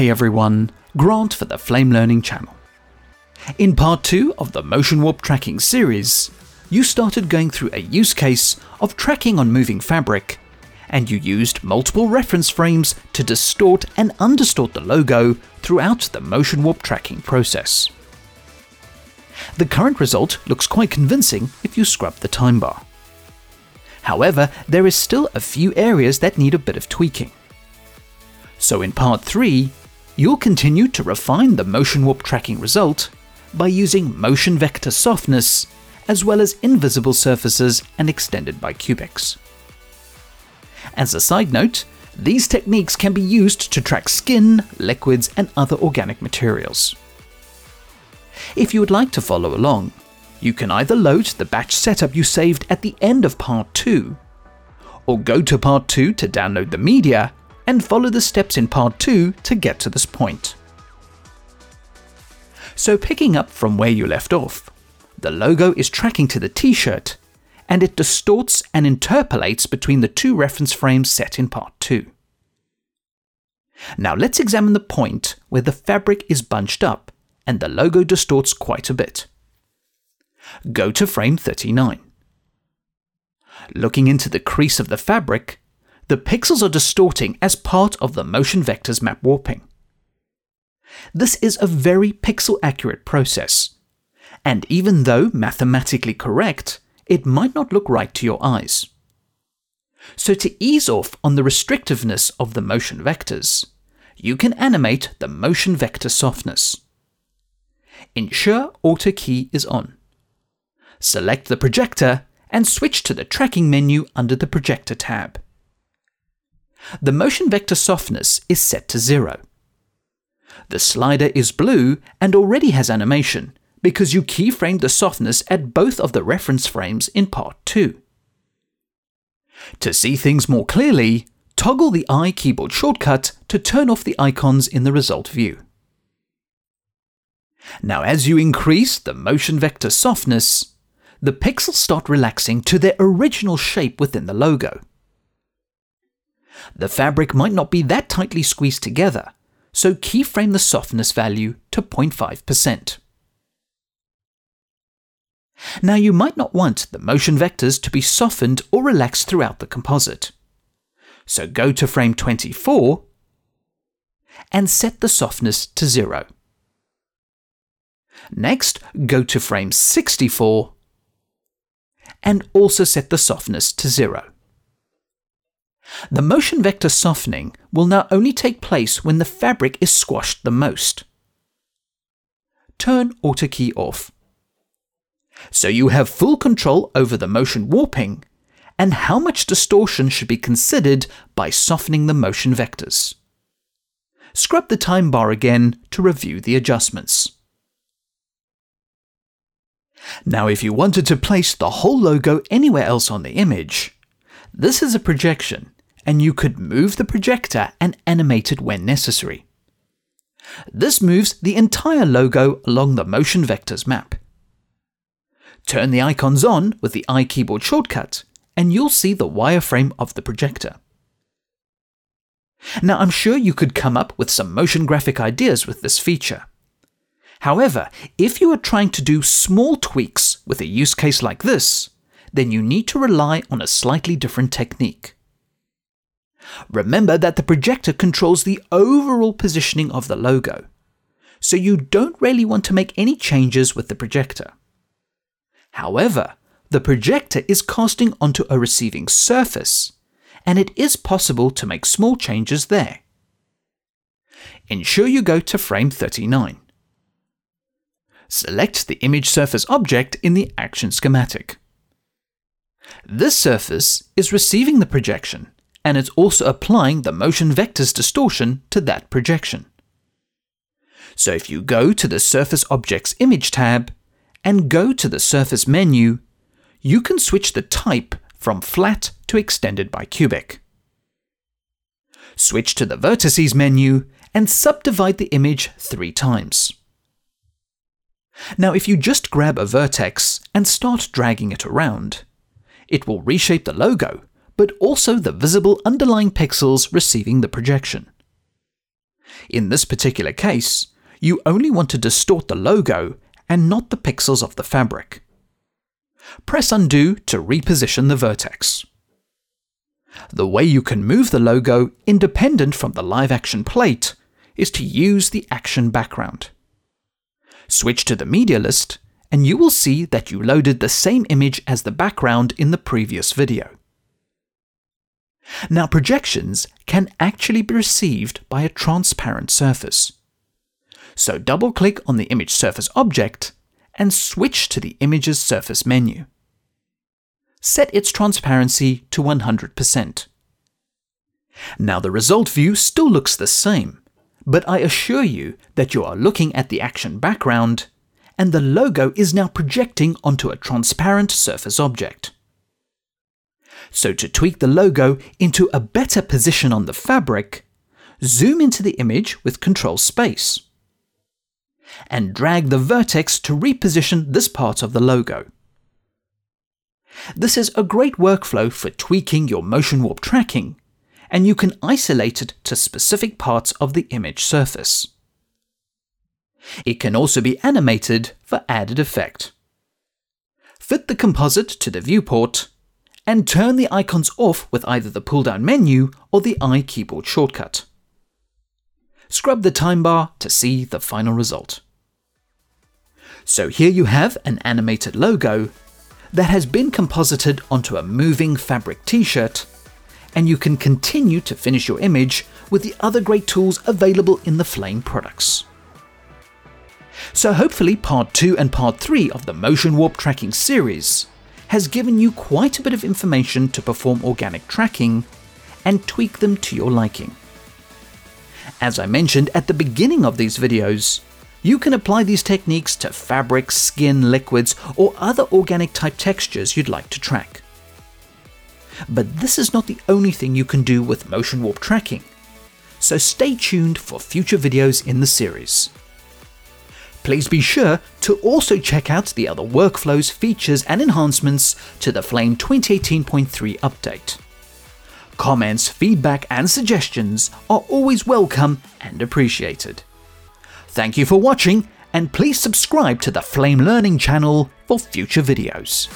Hey everyone, Grant for the Flame Learning channel. In part 2 of the Motion Warp Tracking series, you started going through a use case of tracking on moving fabric, and you used multiple reference frames to distort and undistort the logo throughout the Motion Warp Tracking process. The current result looks quite convincing if you scrub the time bar. However, there is still a few areas that need a bit of tweaking. So in part 3, you'll continue to refine the motion warp tracking result by using motion vector softness as well as invisible surfaces and extended bicubics. As a side note, these techniques can be used to track skin, liquids, and other organic materials. If you would like to follow along, you can either load the batch setup you saved at the end of part 2, or go to part 2 to download the media and follow the steps in part 2 to get to this point. So, picking up from where you left off, the logo is tracking to the t shirt and it distorts and interpolates between the two reference frames set in part 2. Now let's examine the point where the fabric is bunched up and the logo distorts quite a bit. Go to frame 39. Looking into the crease of the fabric, the pixels are distorting as part of the motion vector's map warping. This is a very pixel accurate process, and even though mathematically correct, it might not look right to your eyes. So, to ease off on the restrictiveness of the motion vectors, you can animate the motion vector softness. Ensure Auto key is on. Select the projector and switch to the tracking menu under the projector tab the motion vector softness is set to zero. The slider is blue and already has animation because you keyframed the softness at both of the reference frames in part 2. To see things more clearly, toggle the I keyboard shortcut to turn off the icons in the result view. Now as you increase the motion vector softness, the pixels start relaxing to their original shape within the logo. The fabric might not be that tightly squeezed together, so keyframe the softness value to 0.5%. Now you might not want the motion vectors to be softened or relaxed throughout the composite. So go to frame 24 and set the softness to 0. Next, go to frame 64 and also set the softness to 0. The motion vector softening will now only take place when the fabric is squashed the most. Turn Auto key off. So you have full control over the motion warping and how much distortion should be considered by softening the motion vectors. Scrub the time bar again to review the adjustments. Now if you wanted to place the whole logo anywhere else on the image, this is a projection and you could move the projector and animate it when necessary. This moves the entire logo along the motion vectors map. Turn the icons on with the I keyboard shortcut, and you'll see the wireframe of the projector. Now, I'm sure you could come up with some motion graphic ideas with this feature. However, if you are trying to do small tweaks with a use case like this, then you need to rely on a slightly different technique. Remember that the projector controls the overall positioning of the logo, so you don't really want to make any changes with the projector. However, the projector is casting onto a receiving surface, and it is possible to make small changes there. Ensure you go to frame 39. Select the image surface object in the action schematic. This surface is receiving the projection and it's also applying the motion vector's distortion to that projection. So if you go to the Surface Objects Image tab and go to the Surface menu, you can switch the type from flat to extended bicubic. Switch to the Vertices menu and subdivide the image three times. Now if you just grab a vertex and start dragging it around, it will reshape the logo but also the visible underlying pixels receiving the projection. In this particular case, you only want to distort the logo and not the pixels of the fabric. Press undo to reposition the vertex. The way you can move the logo independent from the live action plate is to use the action background. Switch to the media list and you will see that you loaded the same image as the background in the previous video. Now projections can actually be received by a transparent surface. So double click on the image surface object and switch to the image's surface menu. Set its transparency to 100%. Now the result view still looks the same, but I assure you that you are looking at the action background and the logo is now projecting onto a transparent surface object. So to tweak the logo into a better position on the fabric, zoom into the image with Control Space and drag the vertex to reposition this part of the logo. This is a great workflow for tweaking your motion warp tracking, and you can isolate it to specific parts of the image surface. It can also be animated for added effect. Fit the composite to the viewport and turn the icons off with either the pull-down menu or the I keyboard shortcut. Scrub the time bar to see the final result. So here you have an animated logo that has been composited onto a moving fabric t-shirt, and you can continue to finish your image with the other great tools available in the Flame products. So hopefully part 2 and part 3 of the Motion Warp Tracking series has given you quite a bit of information to perform organic tracking and tweak them to your liking. As I mentioned at the beginning of these videos, you can apply these techniques to fabric, skin, liquids, or other organic type textures you'd like to track. But this is not the only thing you can do with motion warp tracking, so stay tuned for future videos in the series. Please be sure to also check out the other workflows, features, and enhancements to the Flame 2018.3 update. Comments, feedback, and suggestions are always welcome and appreciated. Thank you for watching, and please subscribe to the Flame Learning channel for future videos.